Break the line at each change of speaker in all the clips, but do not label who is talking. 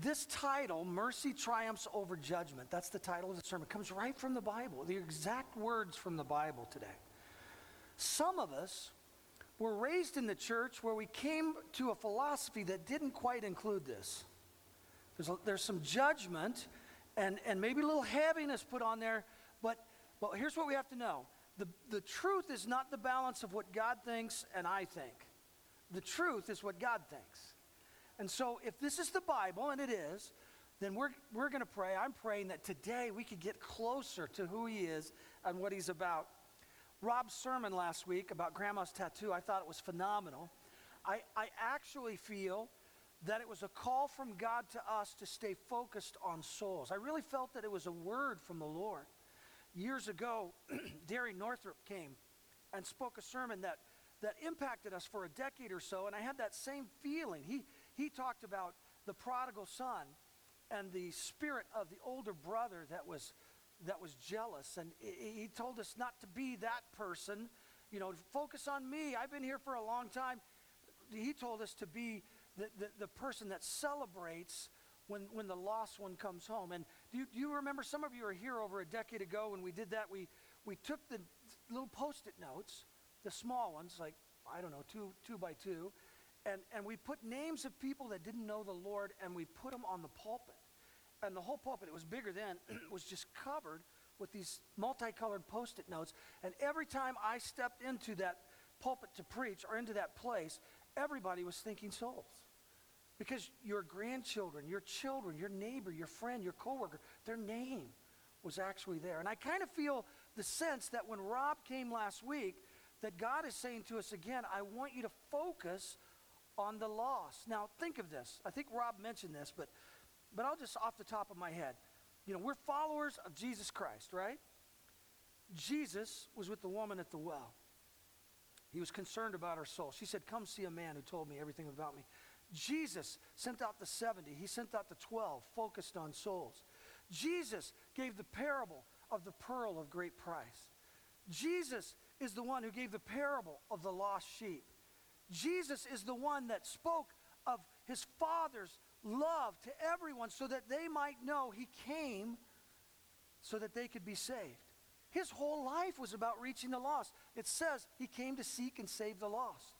This title, Mercy Triumphs Over Judgment, that's the title of the sermon, comes right from the Bible, the exact words from the Bible today. Some of us were raised in the church where we came to a philosophy that didn't quite include this. There's, a, there's some judgment and, and maybe a little heaviness put on there, but well, here's what we have to know the, the truth is not the balance of what God thinks and I think. The truth is what God thinks. And so, if this is the Bible, and it is, then we're, we're going to pray. I'm praying that today we could get closer to who He is and what He's about. Rob's sermon last week about grandma's tattoo, I thought it was phenomenal. I, I actually feel that it was a call from God to us to stay focused on souls. I really felt that it was a word from the Lord. Years ago, Derry Northrup came and spoke a sermon that, that impacted us for a decade or so, and I had that same feeling. He, he talked about the prodigal son and the spirit of the older brother that was, that was jealous. And he told us not to be that person, you know, focus on me. I've been here for a long time. He told us to be the, the, the person that celebrates when, when the lost one comes home. And do you, do you remember, some of you were here over a decade ago when we did that. We, we took the little post it notes, the small ones, like, I don't know, two, two by two, and, and we put names of people that didn't know the Lord and we put them on the pulpit. And the whole pulpit, it was bigger then, was just covered with these multicolored post it notes. And every time I stepped into that pulpit to preach or into that place, everybody was thinking souls. Because your grandchildren, your children, your neighbor, your friend, your coworker, their name was actually there. And I kind of feel the sense that when Rob came last week, that God is saying to us again, I want you to focus on the loss. Now, think of this. I think Rob mentioned this, but, but I'll just off the top of my head. You know, we're followers of Jesus Christ, right? Jesus was with the woman at the well. He was concerned about her soul. She said, Come see a man who told me everything about me. Jesus sent out the 70, he sent out the 12, focused on souls. Jesus gave the parable of the pearl of great price. Jesus is the one who gave the parable of the lost sheep. Jesus is the one that spoke of his Father's love to everyone so that they might know he came so that they could be saved. His whole life was about reaching the lost. It says he came to seek and save the lost.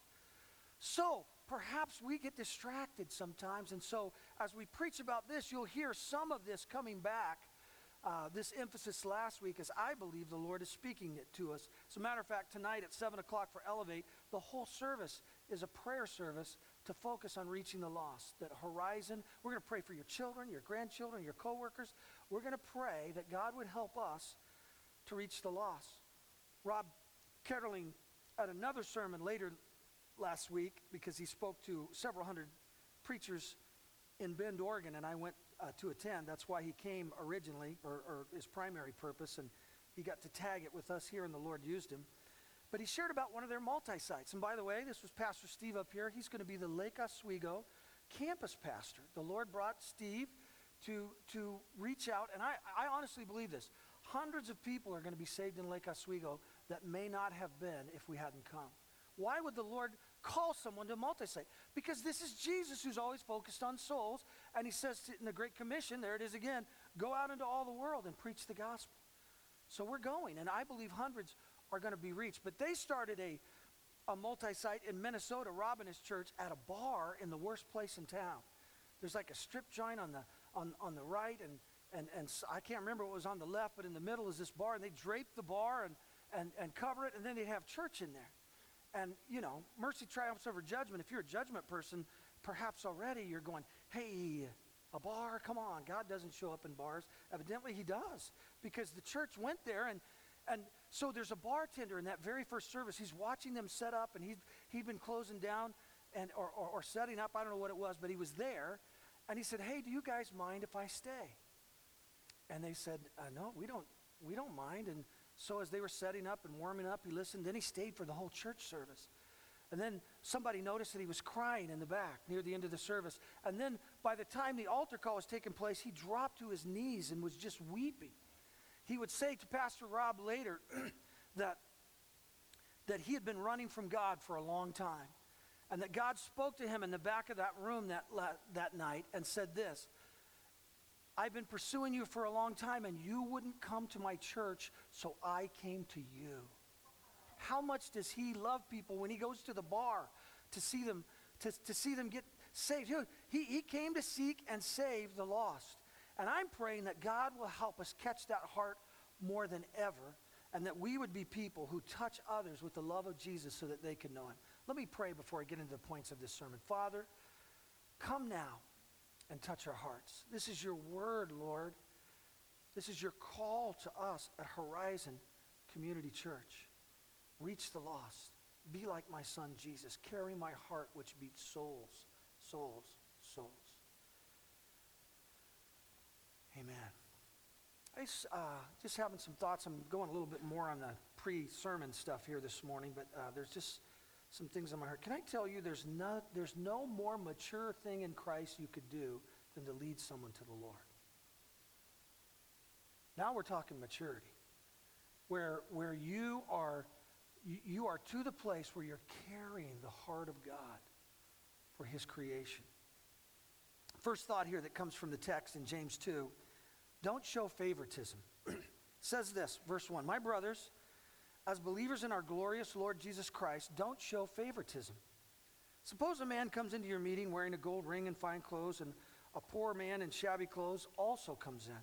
So perhaps we get distracted sometimes. And so as we preach about this, you'll hear some of this coming back. Uh, this emphasis last week, as I believe the Lord is speaking it to us. As a matter of fact, tonight at 7 o'clock for Elevate, the whole service is a prayer service to focus on reaching the lost. That horizon, we're going to pray for your children, your grandchildren, your coworkers. We're going to pray that God would help us to reach the lost. Rob Ketterling at another sermon later last week, because he spoke to several hundred preachers in Bend, Oregon, and I went uh, to attend. That's why he came originally, or, or his primary purpose, and he got to tag it with us here, and the Lord used him. But he shared about one of their multi sites. And by the way, this was Pastor Steve up here. He's going to be the Lake Oswego campus pastor. The Lord brought Steve to, to reach out. And I, I honestly believe this. Hundreds of people are going to be saved in Lake Oswego that may not have been if we hadn't come. Why would the Lord call someone to multi site? Because this is Jesus who's always focused on souls. And he says in the Great Commission, there it is again go out into all the world and preach the gospel. So we're going. And I believe hundreds are going to be reached. But they started a, a multi site in Minnesota, Robin's church, at a bar in the worst place in town. There's like a strip joint on the, on, on the right, and, and, and I can't remember what was on the left, but in the middle is this bar, and they drape the bar and, and, and cover it, and then they'd have church in there. And, you know, mercy triumphs over judgment. If you're a judgment person, perhaps already you're going, hey, a bar, come on. God doesn't show up in bars. Evidently, he does because the church went there and and so there's a bartender in that very first service. He's watching them set up, and he'd, he'd been closing down and, or, or, or setting up. I don't know what it was, but he was there. And he said, Hey, do you guys mind if I stay? And they said, uh, No, we don't, we don't mind. And so as they were setting up and warming up, he listened. Then he stayed for the whole church service. And then somebody noticed that he was crying in the back near the end of the service. And then by the time the altar call was taking place, he dropped to his knees and was just weeping he would say to Pastor Rob later that, that he had been running from God for a long time. And that God spoke to him in the back of that room that, that night and said this I've been pursuing you for a long time and you wouldn't come to my church, so I came to you. How much does he love people when he goes to the bar to see them, to, to see them get saved? He, he came to seek and save the lost. And I'm praying that God will help us catch that heart more than ever and that we would be people who touch others with the love of Jesus so that they can know him. Let me pray before I get into the points of this sermon. Father, come now and touch our hearts. This is your word, Lord. This is your call to us at Horizon Community Church. Reach the lost. Be like my son Jesus. Carry my heart which beats souls, souls, souls. Amen. I uh, just having some thoughts. I'm going a little bit more on the pre-sermon stuff here this morning, but uh, there's just some things on my heart. Can I tell you there's no, there's no more mature thing in Christ you could do than to lead someone to the Lord. Now we're talking maturity, where, where you, are, you, you are to the place where you're carrying the heart of God for his creation. First thought here that comes from the text in James 2 don't show favoritism. says this, verse 1 My brothers, as believers in our glorious Lord Jesus Christ, don't show favoritism. Suppose a man comes into your meeting wearing a gold ring and fine clothes, and a poor man in shabby clothes also comes in.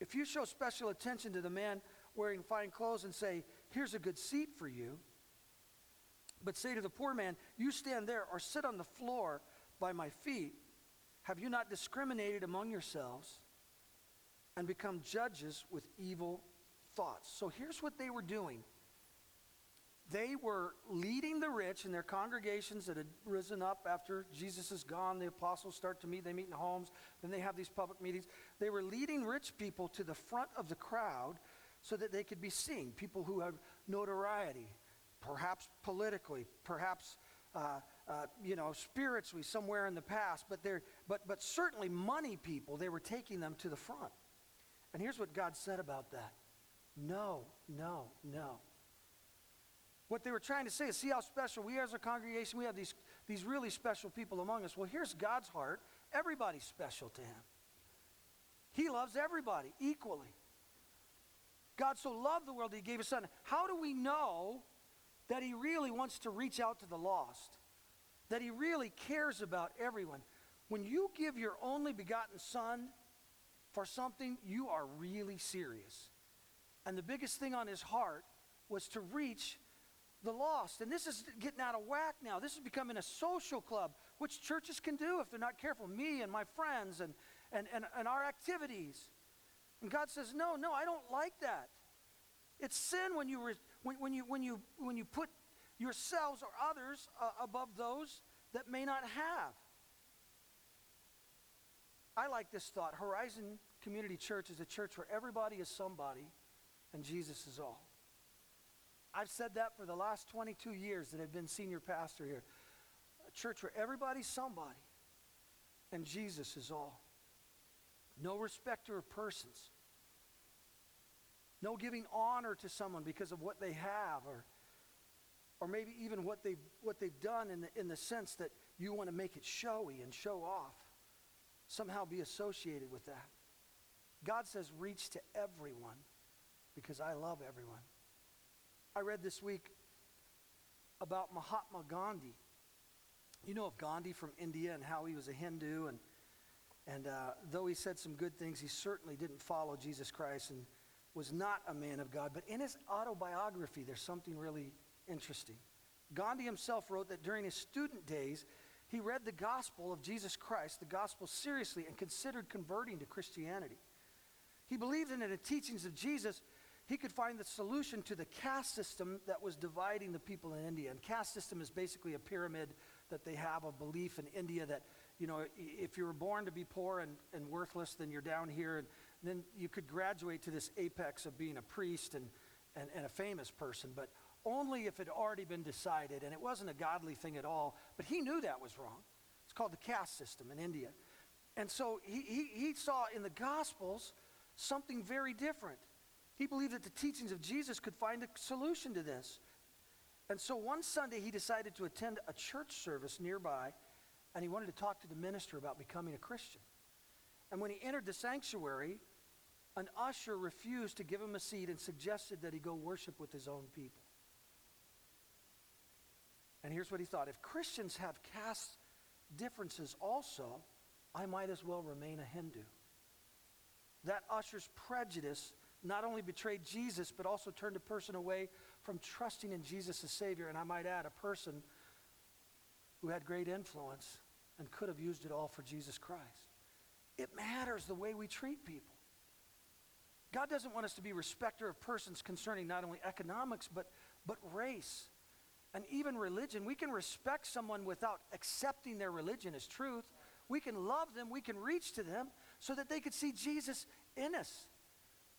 If you show special attention to the man wearing fine clothes and say, Here's a good seat for you, but say to the poor man, You stand there or sit on the floor by my feet, have you not discriminated among yourselves? And become judges with evil thoughts. So here's what they were doing they were leading the rich in their congregations that had risen up after Jesus is gone. The apostles start to meet, they meet in homes, then they have these public meetings. They were leading rich people to the front of the crowd so that they could be seen. People who have notoriety, perhaps politically, perhaps. Uh, uh, you know, spiritually somewhere in the past, but, they're, but, but certainly money people, they were taking them to the front. And here's what God said about that no, no, no. What they were trying to say is see how special we as a congregation, we have these, these really special people among us. Well, here's God's heart everybody's special to Him. He loves everybody equally. God so loved the world that He gave His Son. How do we know that He really wants to reach out to the lost? That He really cares about everyone? When you give your only begotten Son, for something, you are really serious. And the biggest thing on his heart was to reach the lost. And this is getting out of whack now. This is becoming a social club, which churches can do if they're not careful. Me and my friends and, and, and, and our activities. And God says, No, no, I don't like that. It's sin when you, re, when, when, you, when, you, when you put yourselves or others uh, above those that may not have. I like this thought. Horizon Community Church is a church where everybody is somebody and Jesus is all. I've said that for the last 22 years that I've been senior pastor here. A church where everybody's somebody and Jesus is all. No respecter of persons. No giving honor to someone because of what they have or, or maybe even what they've, what they've done in the, in the sense that you want to make it showy and show off somehow be associated with that. God says, reach to everyone because I love everyone. I read this week about Mahatma Gandhi. You know of Gandhi from India and how he was a Hindu, and, and uh, though he said some good things, he certainly didn't follow Jesus Christ and was not a man of God. But in his autobiography, there's something really interesting. Gandhi himself wrote that during his student days, he read the gospel of Jesus Christ, the gospel seriously, and considered converting to Christianity. He believed in the teachings of Jesus, he could find the solution to the caste system that was dividing the people in India. And caste system is basically a pyramid that they have a belief in India that, you know, if you were born to be poor and, and worthless, then you're down here. And then you could graduate to this apex of being a priest and, and, and a famous person. But only if it had already been decided, and it wasn't a godly thing at all, but he knew that was wrong. It's called the caste system in India. And so he, he, he saw in the Gospels something very different. He believed that the teachings of Jesus could find a solution to this. And so one Sunday he decided to attend a church service nearby, and he wanted to talk to the minister about becoming a Christian. And when he entered the sanctuary, an usher refused to give him a seat and suggested that he go worship with his own people. And here's what he thought if Christians have caste differences also, I might as well remain a Hindu. That usher's prejudice not only betrayed Jesus, but also turned a person away from trusting in Jesus as Savior. And I might add, a person who had great influence and could have used it all for Jesus Christ. It matters the way we treat people. God doesn't want us to be respecter of persons concerning not only economics, but, but race and even religion. We can respect someone without accepting their religion as truth. We can love them, we can reach to them so that they could see Jesus in us.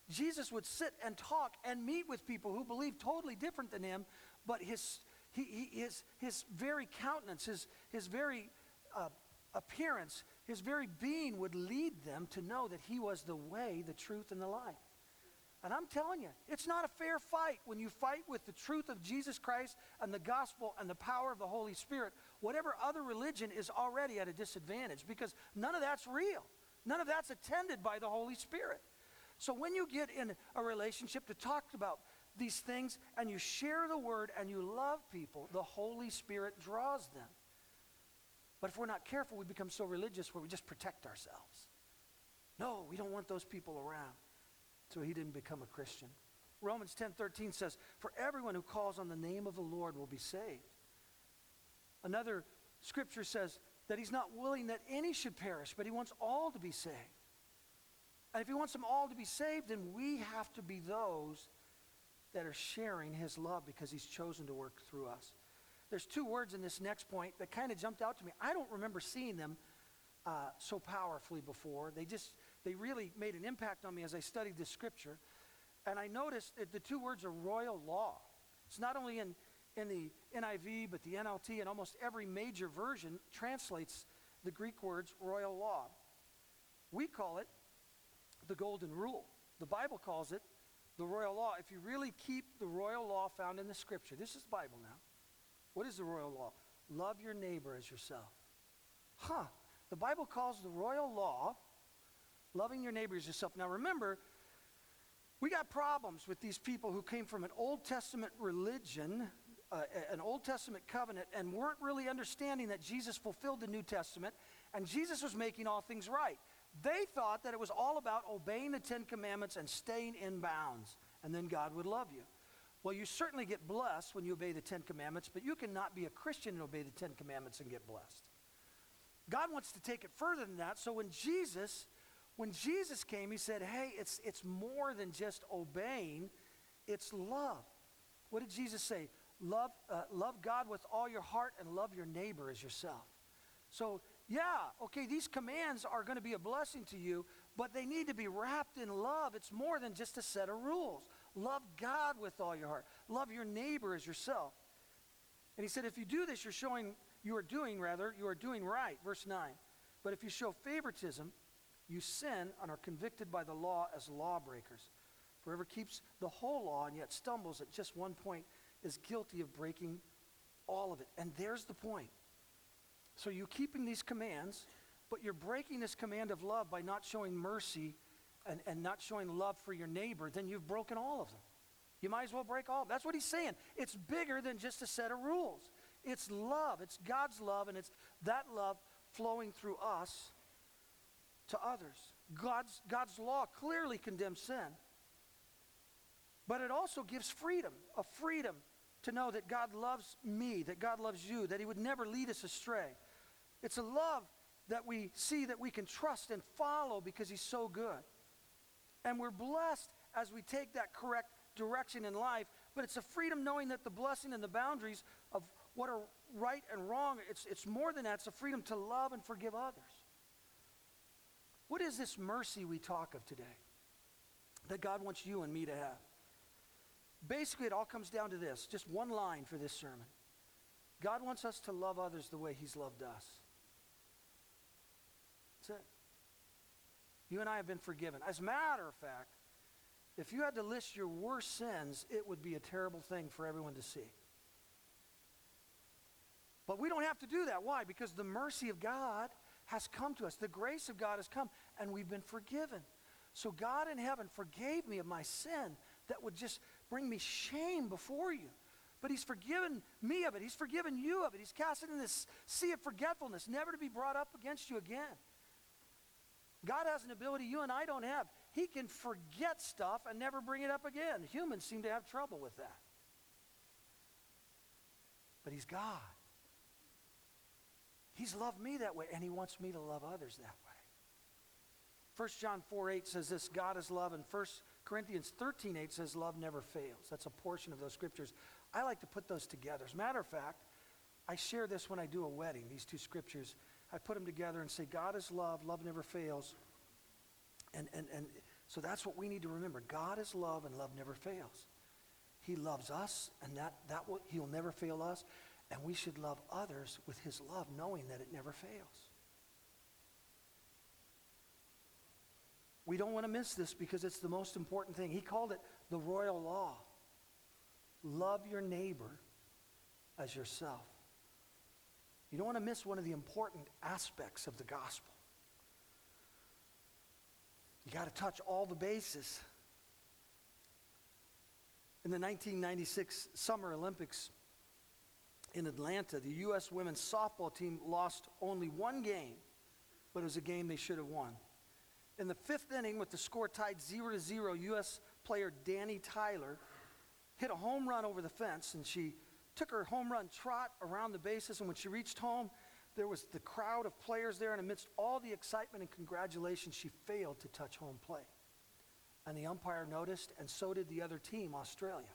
Jesus would sit and talk and meet with people who believed totally different than him, but his, he, he, his, his very countenance, his, his very uh, appearance, his very being would lead them to know that he was the way, the truth, and the life. And I'm telling you, it's not a fair fight when you fight with the truth of Jesus Christ and the gospel and the power of the Holy Spirit. Whatever other religion is already at a disadvantage because none of that's real. None of that's attended by the Holy Spirit. So when you get in a relationship to talk about these things and you share the word and you love people, the Holy Spirit draws them. But if we're not careful, we become so religious where we just protect ourselves. No, we don't want those people around. So he didn't become a Christian. Romans 10:13 says, "For everyone who calls on the name of the Lord will be saved." Another scripture says that he's not willing that any should perish, but he wants all to be saved. And if he wants them all to be saved, then we have to be those that are sharing his love because he's chosen to work through us there's two words in this next point that kind of jumped out to me. I don't remember seeing them uh, so powerfully before. They just, they really made an impact on me as I studied this scripture. And I noticed that the two words are royal law. It's not only in, in the NIV, but the NLT and almost every major version translates the Greek words royal law. We call it the golden rule. The Bible calls it the royal law. If you really keep the royal law found in the scripture, this is the Bible now. What is the royal law? Love your neighbor as yourself. Huh. The Bible calls the royal law loving your neighbor as yourself. Now remember, we got problems with these people who came from an Old Testament religion, uh, an Old Testament covenant, and weren't really understanding that Jesus fulfilled the New Testament and Jesus was making all things right. They thought that it was all about obeying the Ten Commandments and staying in bounds, and then God would love you. Well, you certainly get blessed when you obey the Ten Commandments, but you cannot be a Christian and obey the Ten Commandments and get blessed. God wants to take it further than that. So when Jesus, when Jesus came, he said, Hey, it's, it's more than just obeying, it's love. What did Jesus say? Love, uh, love God with all your heart and love your neighbor as yourself. So, yeah, okay, these commands are going to be a blessing to you, but they need to be wrapped in love. It's more than just a set of rules. Love God with all your heart. Love your neighbor as yourself. And he said, if you do this, you're showing, you are doing, rather, you are doing right. Verse 9. But if you show favoritism, you sin and are convicted by the law as lawbreakers. Whoever keeps the whole law and yet stumbles at just one point is guilty of breaking all of it. And there's the point. So you're keeping these commands, but you're breaking this command of love by not showing mercy and, and not showing love for your neighbor, then you've broken all of them. You might as well break all. That's what he's saying. It's bigger than just a set of rules. It's love. It's God's love, and it's that love flowing through us to others. God's, God's law clearly condemns sin, but it also gives freedom a freedom to know that God loves me, that God loves you, that He would never lead us astray. It's a love that we see that we can trust and follow because He's so good. And we're blessed as we take that correct direction in life, but it's a freedom knowing that the blessing and the boundaries of what are right and wrong, it's, it's more than that. It's a freedom to love and forgive others. What is this mercy we talk of today that God wants you and me to have? Basically, it all comes down to this just one line for this sermon God wants us to love others the way He's loved us. That's it. You and I have been forgiven. As a matter of fact, if you had to list your worst sins, it would be a terrible thing for everyone to see. But we don't have to do that. Why? Because the mercy of God has come to us. The grace of God has come, and we've been forgiven. So God in heaven forgave me of my sin that would just bring me shame before you. But He's forgiven me of it. He's forgiven you of it. He's cast it in this sea of forgetfulness, never to be brought up against you again. God has an ability you and I don't have. He can forget stuff and never bring it up again. Humans seem to have trouble with that. But He's God. He's loved me that way, and He wants me to love others that way. 1 John 4 8 says this God is love, and 1 Corinthians 13 8 says love never fails. That's a portion of those scriptures. I like to put those together. As a matter of fact, I share this when I do a wedding, these two scriptures. I put them together and say, God is love, love never fails. And, and, and so that's what we need to remember. God is love, and love never fails. He loves us, and that, that will, he'll never fail us. And we should love others with his love, knowing that it never fails. We don't want to miss this because it's the most important thing. He called it the royal law. Love your neighbor as yourself. You don't want to miss one of the important aspects of the gospel. You got to touch all the bases. In the 1996 Summer Olympics in Atlanta, the U.S. women's softball team lost only one game, but it was a game they should have won. In the fifth inning, with the score tied 0 to 0, U.S. player Dani Tyler hit a home run over the fence, and she took her home run trot around the bases. And when she reached home, there was the crowd of players there, and amidst all the excitement and congratulations, she failed to touch home plate. And the umpire noticed, and so did the other team, Australia.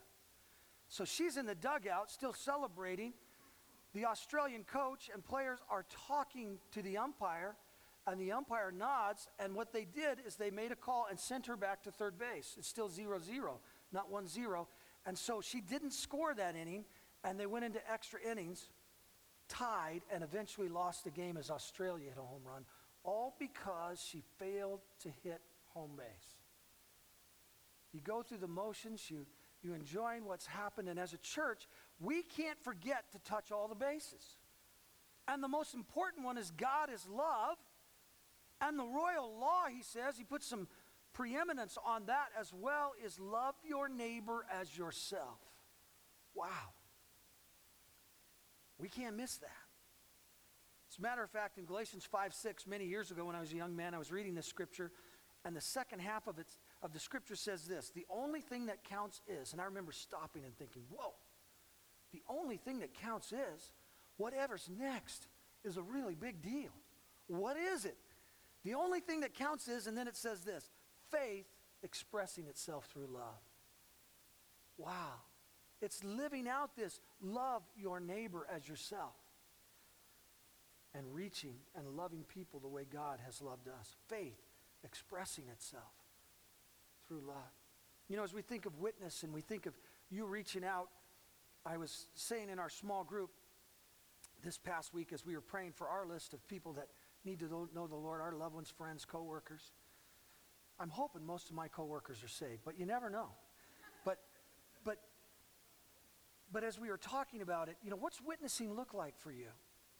So she's in the dugout, still celebrating. The Australian coach and players are talking to the umpire, and the umpire nods. And what they did is they made a call and sent her back to third base. It's still 0 0, not 1 0. And so she didn't score that inning, and they went into extra innings, tied, and eventually lost the game as Australia hit a home run, all because she failed to hit home base. You go through the motions, you, you enjoying what's happened, and as a church, we can't forget to touch all the bases. And the most important one is God is love. And the royal law, he says, he puts some preeminence on that as well, is love your neighbor as yourself. Wow. We can't miss that. As a matter of fact, in Galatians 5 6, many years ago when I was a young man, I was reading this scripture, and the second half of, it, of the scripture says this The only thing that counts is, and I remember stopping and thinking, whoa, only thing that counts is whatever's next is a really big deal. What is it? The only thing that counts is, and then it says this faith expressing itself through love. Wow. It's living out this love your neighbor as yourself and reaching and loving people the way God has loved us. Faith expressing itself through love. You know, as we think of witness and we think of you reaching out, I was saying in our small group this past week as we were praying for our list of people that need to know the Lord, our loved ones, friends, coworkers. I'm hoping most of my coworkers are saved, but you never know. But but but as we were talking about it, you know, what's witnessing look like for you?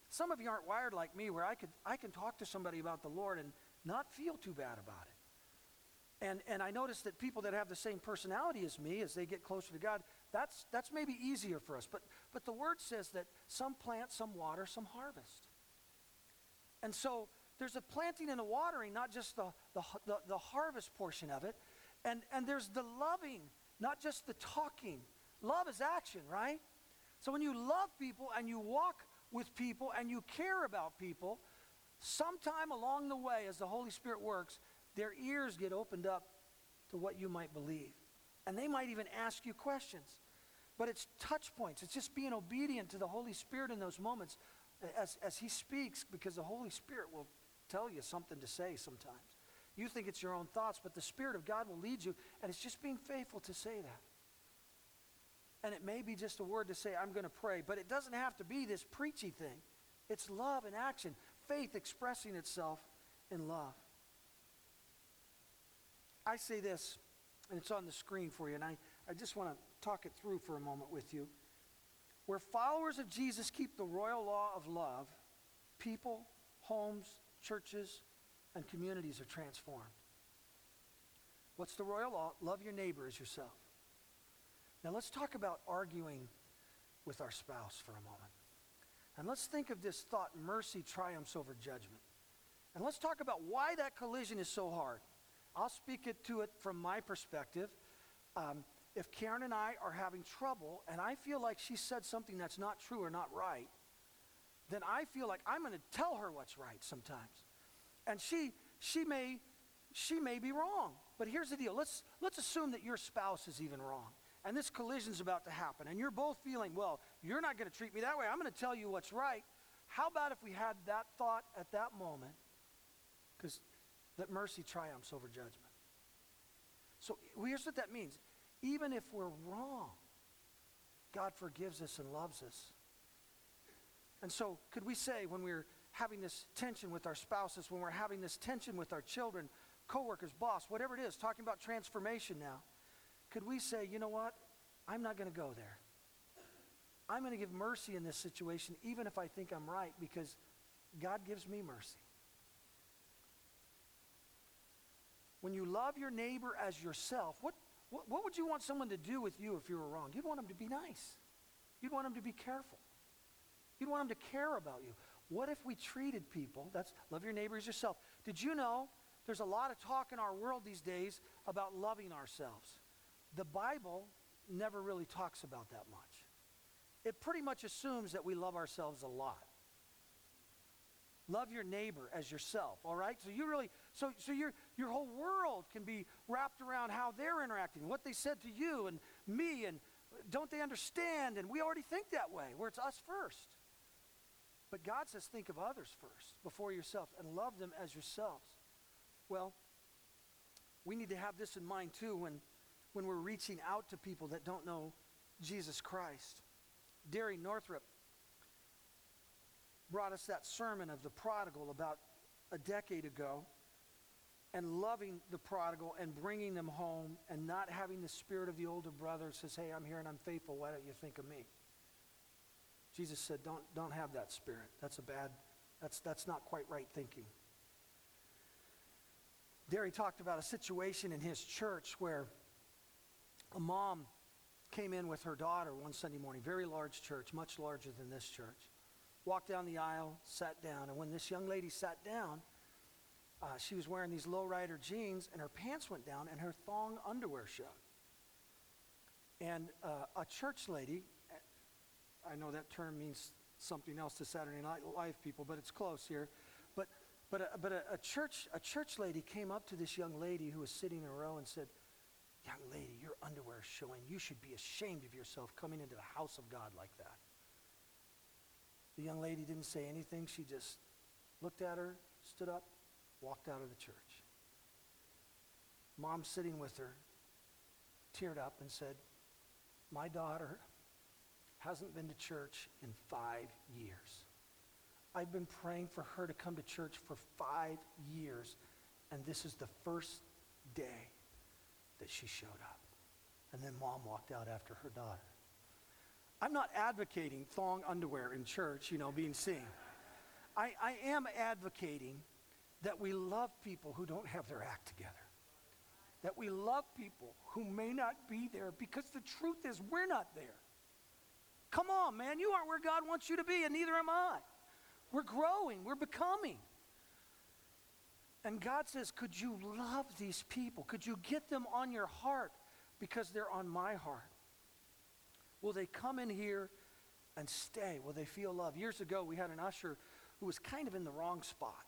Some of you aren't wired like me where I could I can talk to somebody about the Lord and not feel too bad about it. And and I noticed that people that have the same personality as me as they get closer to God, that's that's maybe easier for us. But but the word says that some plant, some water, some harvest. And so there's a planting and a watering, not just the, the, the, the harvest portion of it. And, and there's the loving, not just the talking. Love is action, right? So when you love people and you walk with people and you care about people, sometime along the way, as the Holy Spirit works, their ears get opened up to what you might believe. And they might even ask you questions. But it's touch points. It's just being obedient to the Holy Spirit in those moments as, as He speaks, because the Holy Spirit will tell you something to say sometimes. You think it's your own thoughts, but the Spirit of God will lead you, and it's just being faithful to say that. And it may be just a word to say, I'm going to pray, but it doesn't have to be this preachy thing. It's love and action, faith expressing itself in love. I say this, and it's on the screen for you, and I, I just want to talk it through for a moment with you. Where followers of Jesus keep the royal law of love, people, homes, churches, and communities are transformed. What's the royal law? Love your neighbor as yourself. Now let's talk about arguing with our spouse for a moment. And let's think of this thought mercy triumphs over judgment. And let's talk about why that collision is so hard. I'll speak it to it from my perspective. Um, if Karen and I are having trouble and I feel like she said something that's not true or not right, then I feel like I'm going to tell her what's right sometimes. And she, she, may, she may be wrong. But here's the deal let's, let's assume that your spouse is even wrong. And this collision's about to happen. And you're both feeling, well, you're not going to treat me that way. I'm going to tell you what's right. How about if we had that thought at that moment? Because that mercy triumphs over judgment. So here's what that means. Even if we're wrong, God forgives us and loves us. And so, could we say when we're having this tension with our spouses, when we're having this tension with our children, coworkers, boss, whatever it is, talking about transformation now, could we say, you know what? I'm not going to go there. I'm going to give mercy in this situation, even if I think I'm right, because God gives me mercy. When you love your neighbor as yourself, what, what, what would you want someone to do with you if you were wrong? You'd want them to be nice. You'd want them to be careful. You'd want them to care about you. What if we treated people, that's love your neighbor as yourself. Did you know there's a lot of talk in our world these days about loving ourselves? The Bible never really talks about that much. It pretty much assumes that we love ourselves a lot. Love your neighbor as yourself, all right? So you really, so, so your, your whole world can be wrapped around how they're interacting, what they said to you and me, and don't they understand? And we already think that way, where it's us first. But God says, think of others first, before yourself, and love them as yourselves. Well, we need to have this in mind too when, when we're reaching out to people that don't know Jesus Christ. Derry Northrup brought us that sermon of the prodigal about a decade ago and loving the prodigal and bringing them home and not having the spirit of the older brother says, Hey, I'm here and I'm faithful. Why don't you think of me? Jesus said, Don't, don't have that spirit. That's a bad, that's, that's not quite right thinking. Derry talked about a situation in his church where a mom came in with her daughter one Sunday morning, very large church, much larger than this church walked down the aisle, sat down. And when this young lady sat down, uh, she was wearing these low-rider jeans, and her pants went down, and her thong underwear showed. And uh, a church lady, I know that term means something else to Saturday Night Live people, but it's close here. But, but, a, but a, a, church, a church lady came up to this young lady who was sitting in a row and said, Young lady, your underwear is showing. You should be ashamed of yourself coming into the house of God like that. The young lady didn't say anything. She just looked at her, stood up, walked out of the church. Mom sitting with her teared up and said, My daughter hasn't been to church in five years. I've been praying for her to come to church for five years, and this is the first day that she showed up. And then mom walked out after her daughter. I'm not advocating thong underwear in church, you know, being seen. I, I am advocating that we love people who don't have their act together. That we love people who may not be there because the truth is we're not there. Come on, man, you aren't where God wants you to be, and neither am I. We're growing, we're becoming. And God says, Could you love these people? Could you get them on your heart because they're on my heart? Will they come in here and stay? Will they feel love? Years ago, we had an usher who was kind of in the wrong spot.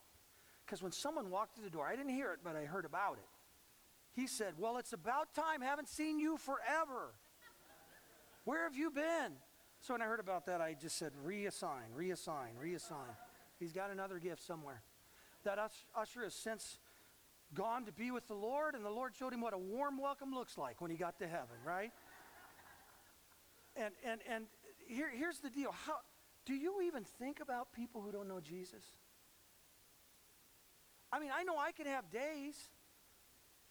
Because when someone walked through the door, I didn't hear it, but I heard about it. He said, Well, it's about time. Haven't seen you forever. Where have you been? So when I heard about that, I just said, Reassign, reassign, reassign. He's got another gift somewhere. That usher has since gone to be with the Lord, and the Lord showed him what a warm welcome looks like when he got to heaven, right? And, and, and here, here's the deal. How, do you even think about people who don't know Jesus? I mean, I know I can have days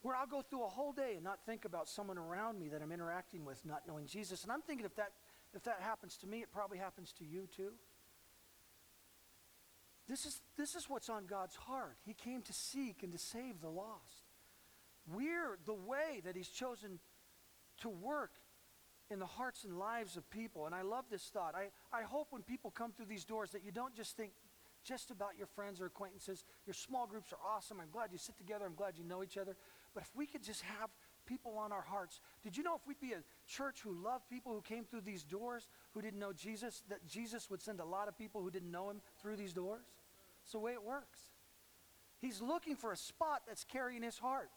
where I'll go through a whole day and not think about someone around me that I'm interacting with not knowing Jesus. And I'm thinking if that, if that happens to me, it probably happens to you too. This is, this is what's on God's heart. He came to seek and to save the lost. We're the way that He's chosen to work in the hearts and lives of people. And I love this thought. I, I hope when people come through these doors that you don't just think just about your friends or acquaintances. Your small groups are awesome. I'm glad you sit together. I'm glad you know each other. But if we could just have people on our hearts, did you know if we'd be a church who loved people who came through these doors who didn't know Jesus, that Jesus would send a lot of people who didn't know him through these doors? It's the way it works. He's looking for a spot that's carrying his heart.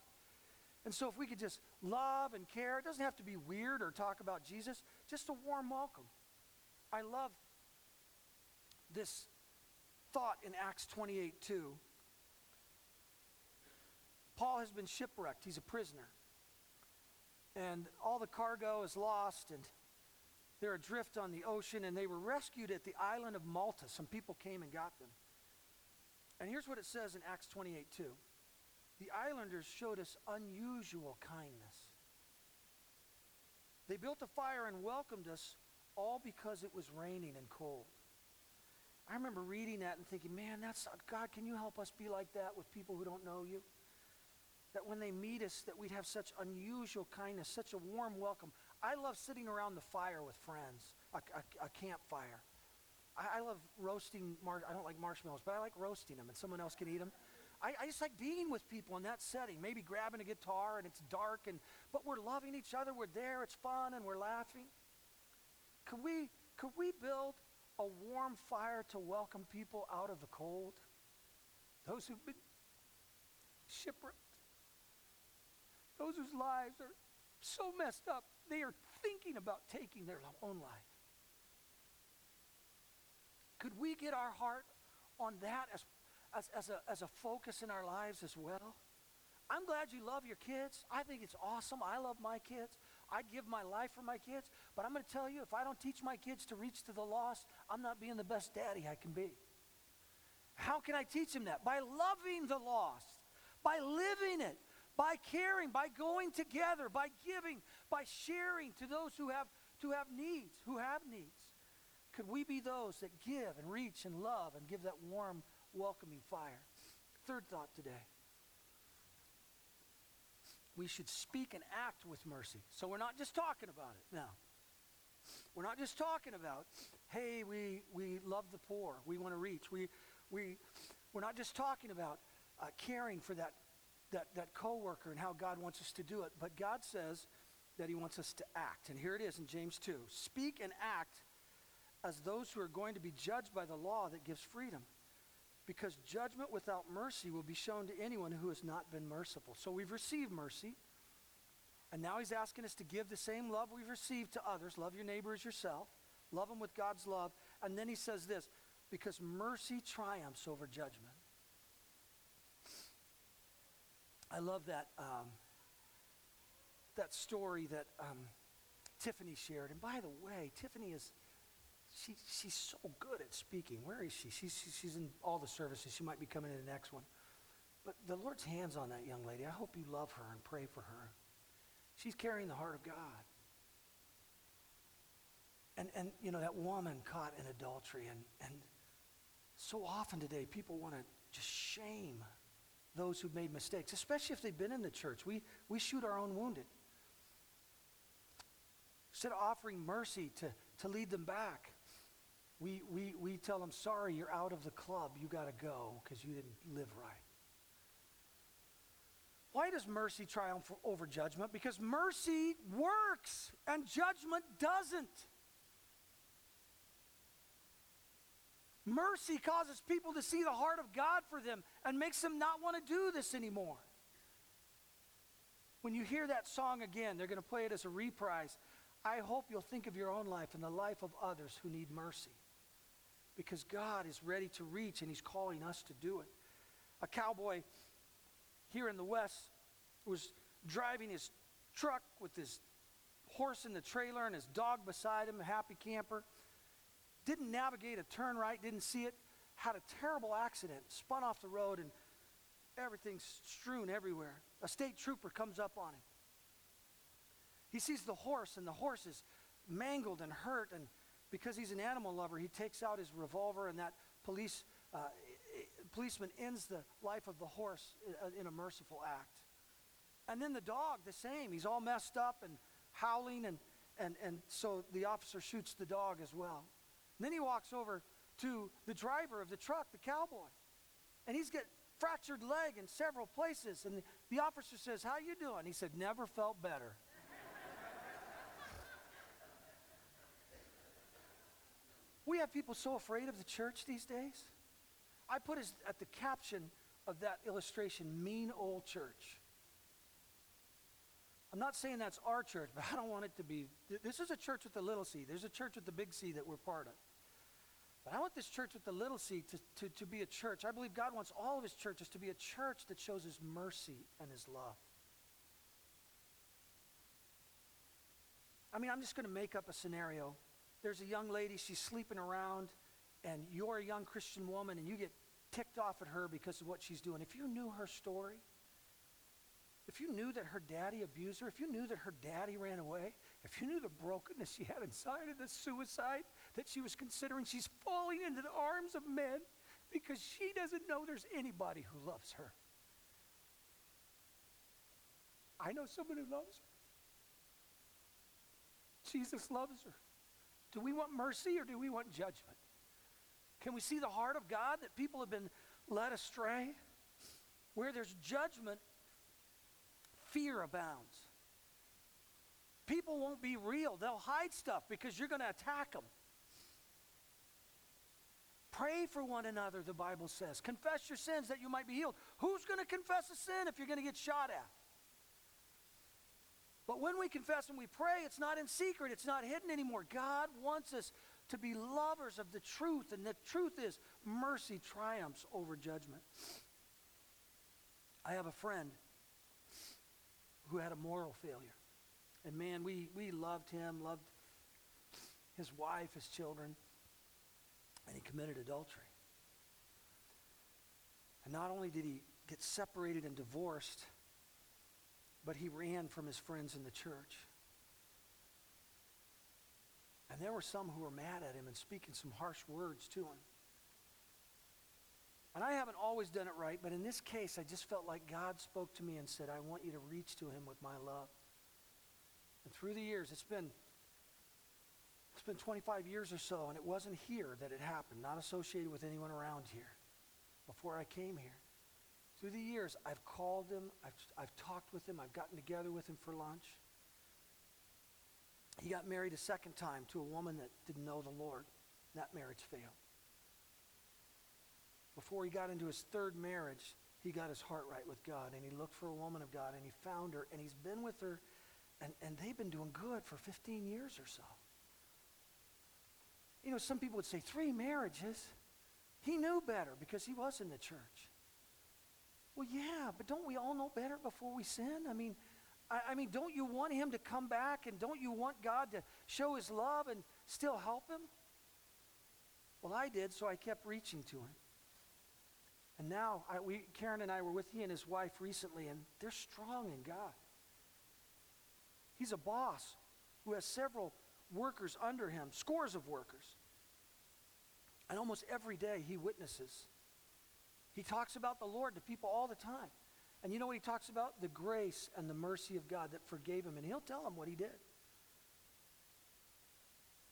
And so if we could just love and care, it doesn't have to be weird or talk about Jesus, just a warm welcome. I love this thought in Acts 28 2. Paul has been shipwrecked, he's a prisoner. And all the cargo is lost, and they're adrift on the ocean, and they were rescued at the island of Malta. Some people came and got them. And here's what it says in Acts 28 2. The islanders showed us unusual kindness. They built a fire and welcomed us all because it was raining and cold. I remember reading that and thinking, man, that's God, can you help us be like that with people who don't know you? That when they meet us, that we'd have such unusual kindness, such a warm welcome. I love sitting around the fire with friends, a, a, a campfire. I, I, love roasting, mar- I don't like marshmallows, but I like roasting them and someone else can eat them. I, I, just like being with people in that setting, maybe grabbing a guitar and it's dark, and, but we're loving each other, we're there, it's fun, and we're laughing. Could we, could we build a warm fire to welcome people out of the cold? Those who've been shipwrecked, those whose lives are so messed up, they are thinking about taking their own life. Could we get our heart on that as, as, as, a, as a focus in our lives as well? I'm glad you love your kids. I think it's awesome. I love my kids. I give my life for my kids. But I'm going to tell you, if I don't teach my kids to reach to the lost, I'm not being the best daddy I can be. How can I teach them that? By loving the lost, by living it, by caring, by going together, by giving, by sharing to those who have, to have needs, who have needs. Could we be those that give and reach and love and give that warm, welcoming fire? Third thought today we should speak and act with mercy. So we're not just talking about it now. We're not just talking about, hey, we, we love the poor, we want to reach. We, we, we're not just talking about uh, caring for that, that, that coworker and how God wants us to do it, but God says that he wants us to act. And here it is in James 2. Speak and act as those who are going to be judged by the law that gives freedom because judgment without mercy will be shown to anyone who has not been merciful. So we've received mercy, and now he's asking us to give the same love we've received to others. Love your neighbor as yourself, love them with God's love. And then he says this because mercy triumphs over judgment. I love that, um, that story that um, Tiffany shared. And by the way, Tiffany is she, she's so good at speaking. Where is she? She's, she's in all the services. She might be coming in the next one. But the Lord's hands on that young lady. I hope you love her and pray for her. She's carrying the heart of God. And, and you know, that woman caught in adultery. And, and so often today, people want to just shame those who've made mistakes, especially if they've been in the church. We, we shoot our own wounded. Instead of offering mercy to, to lead them back, we, we, we tell them, sorry, you're out of the club. You got to go because you didn't live right. Why does mercy triumph over judgment? Because mercy works and judgment doesn't. Mercy causes people to see the heart of God for them and makes them not want to do this anymore. When you hear that song again, they're going to play it as a reprise. I hope you'll think of your own life and the life of others who need mercy because God is ready to reach and He's calling us to do it. A cowboy here in the West was driving his truck with his horse in the trailer and his dog beside him, a happy camper. Didn't navigate a turn right, didn't see it, had a terrible accident, spun off the road, and everything's strewn everywhere. A state trooper comes up on him. He sees the horse, and the horse is mangled and hurt, and because he's an animal lover, he takes out his revolver, and that police uh, policeman ends the life of the horse uh, in a merciful act. And then the dog, the same. He's all messed up and howling, and, and, and so the officer shoots the dog as well. And then he walks over to the driver of the truck, the cowboy, and he's got fractured leg in several places. And the, the officer says, How you doing? He said, Never felt better. We have people so afraid of the church these days. I put as, at the caption of that illustration, mean old church. I'm not saying that's our church, but I don't want it to be. This is a church with the little c. There's a church with the big C that we're part of. But I want this church with the little c to, to, to be a church. I believe God wants all of his churches to be a church that shows his mercy and his love. I mean, I'm just going to make up a scenario. There's a young lady, she's sleeping around, and you're a young Christian woman, and you get ticked off at her because of what she's doing. If you knew her story, if you knew that her daddy abused her, if you knew that her daddy ran away, if you knew the brokenness she had inside of the suicide that she was considering, she's falling into the arms of men because she doesn't know there's anybody who loves her. I know someone who loves her. Jesus loves her. Do we want mercy or do we want judgment? Can we see the heart of God that people have been led astray? Where there's judgment, fear abounds. People won't be real. They'll hide stuff because you're going to attack them. Pray for one another, the Bible says. Confess your sins that you might be healed. Who's going to confess a sin if you're going to get shot at? But when we confess and we pray, it's not in secret, it's not hidden anymore. God wants us to be lovers of the truth, and the truth is mercy triumphs over judgment. I have a friend who had a moral failure. And man, we, we loved him, loved his wife, his children, and he committed adultery. And not only did he get separated and divorced, but he ran from his friends in the church. And there were some who were mad at him and speaking some harsh words to him. And I haven't always done it right, but in this case, I just felt like God spoke to me and said, I want you to reach to him with my love. And through the years, it's been it's been 25 years or so, and it wasn't here that it happened, not associated with anyone around here before I came here. Through the years, I've called him, I've, I've talked with him, I've gotten together with him for lunch. He got married a second time to a woman that didn't know the Lord. That marriage failed. Before he got into his third marriage, he got his heart right with God and he looked for a woman of God and he found her and he's been with her and, and they've been doing good for 15 years or so. You know, some people would say three marriages. He knew better because he was in the church. Well, yeah, but don't we all know better before we sin? I mean, I, I mean, don't you want him to come back and don't you want God to show his love and still help him? Well, I did, so I kept reaching to him. And now, I, we, Karen and I were with he and his wife recently, and they're strong in God. He's a boss who has several workers under him, scores of workers. And almost every day he witnesses. He talks about the Lord to people all the time. And you know what he talks about? The grace and the mercy of God that forgave him. And he'll tell them what he did.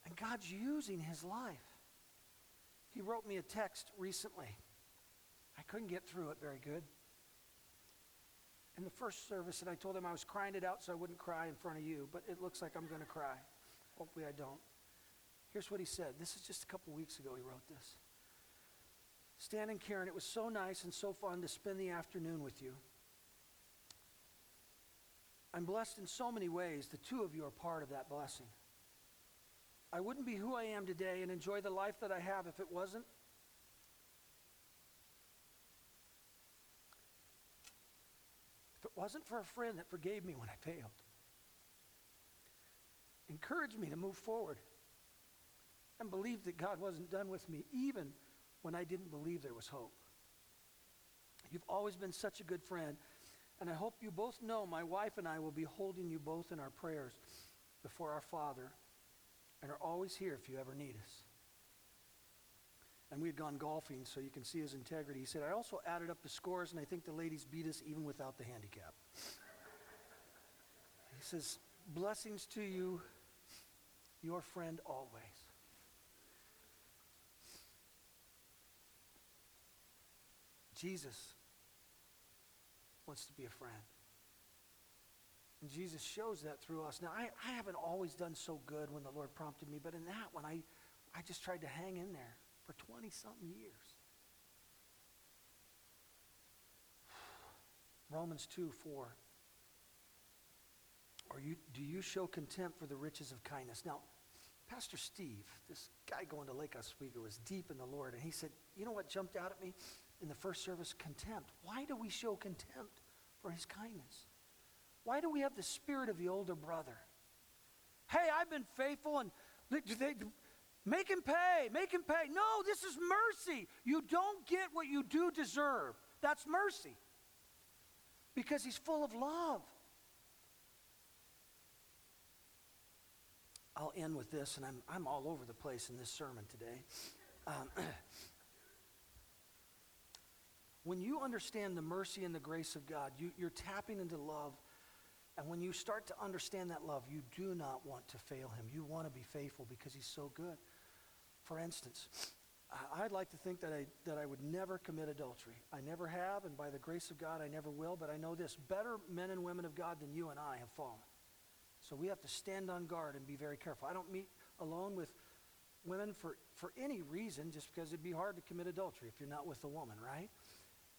And God's using his life. He wrote me a text recently. I couldn't get through it very good. In the first service, and I told him I was crying it out so I wouldn't cry in front of you, but it looks like I'm going to cry. Hopefully, I don't. Here's what he said. This is just a couple weeks ago he wrote this. Stan and Karen, it was so nice and so fun to spend the afternoon with you. I'm blessed in so many ways. The two of you are part of that blessing. I wouldn't be who I am today and enjoy the life that I have if it wasn't if it wasn't for a friend that forgave me when I failed. Encouraged me to move forward and believed that God wasn't done with me even when I didn't believe there was hope. You've always been such a good friend and I hope you both know my wife and I will be holding you both in our prayers before our Father and are always here if you ever need us. and we had gone golfing, so you can see his integrity. He said, I also added up the scores, and I think the ladies beat us even without the handicap. he says, Blessings to you, your friend always. Jesus wants to be a friend. And Jesus shows that through us. Now, I, I haven't always done so good when the Lord prompted me, but in that one, I, I just tried to hang in there for 20 something years. Romans 2 4. Or you, do you show contempt for the riches of kindness? Now, Pastor Steve, this guy going to Lake Oswego, was deep in the Lord, and he said, You know what jumped out at me in the first service? Contempt. Why do we show contempt for his kindness? Why do we have the spirit of the older brother? Hey, I've been faithful, and do they, Make him pay. Make him pay. No, this is mercy. You don't get what you do deserve. That's mercy. Because he's full of love. I'll end with this, and I'm, I'm all over the place in this sermon today. Um, when you understand the mercy and the grace of God, you, you're tapping into love. And when you start to understand that love, you do not want to fail him. You want to be faithful because he's so good. For instance, I'd like to think that I, that I would never commit adultery. I never have, and by the grace of God, I never will. But I know this better men and women of God than you and I have fallen. So we have to stand on guard and be very careful. I don't meet alone with women for, for any reason, just because it'd be hard to commit adultery if you're not with a woman, right?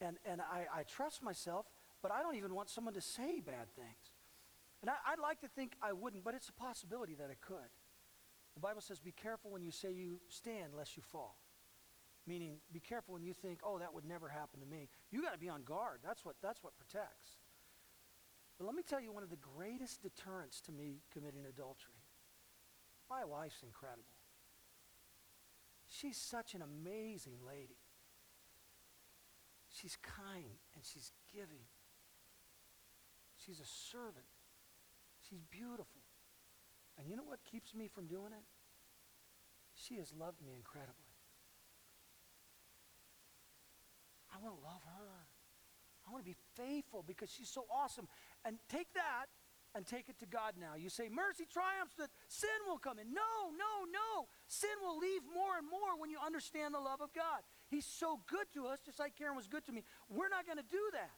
And, and I, I trust myself, but I don't even want someone to say bad things. And I, I'd like to think I wouldn't, but it's a possibility that I could. The Bible says, be careful when you say you stand, lest you fall. Meaning, be careful when you think, oh, that would never happen to me. You got to be on guard. That's what, that's what protects. But let me tell you one of the greatest deterrents to me committing adultery. My wife's incredible. She's such an amazing lady. She's kind and she's giving. She's a servant. She's beautiful. And you know what keeps me from doing it? She has loved me incredibly. I want to love her. I want to be faithful because she's so awesome. And take that and take it to God now. You say, mercy triumphs, that sin will come in. No, no, no. Sin will leave more and more when you understand the love of God. He's so good to us, just like Karen was good to me. We're not going to do that.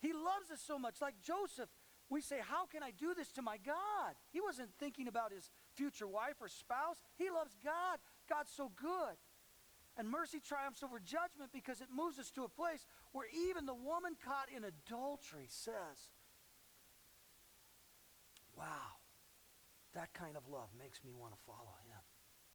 He loves us so much. Like Joseph, we say, How can I do this to my God? He wasn't thinking about his future wife or spouse. He loves God. God's so good. And mercy triumphs over judgment because it moves us to a place where even the woman caught in adultery says, Wow, that kind of love makes me want to follow him.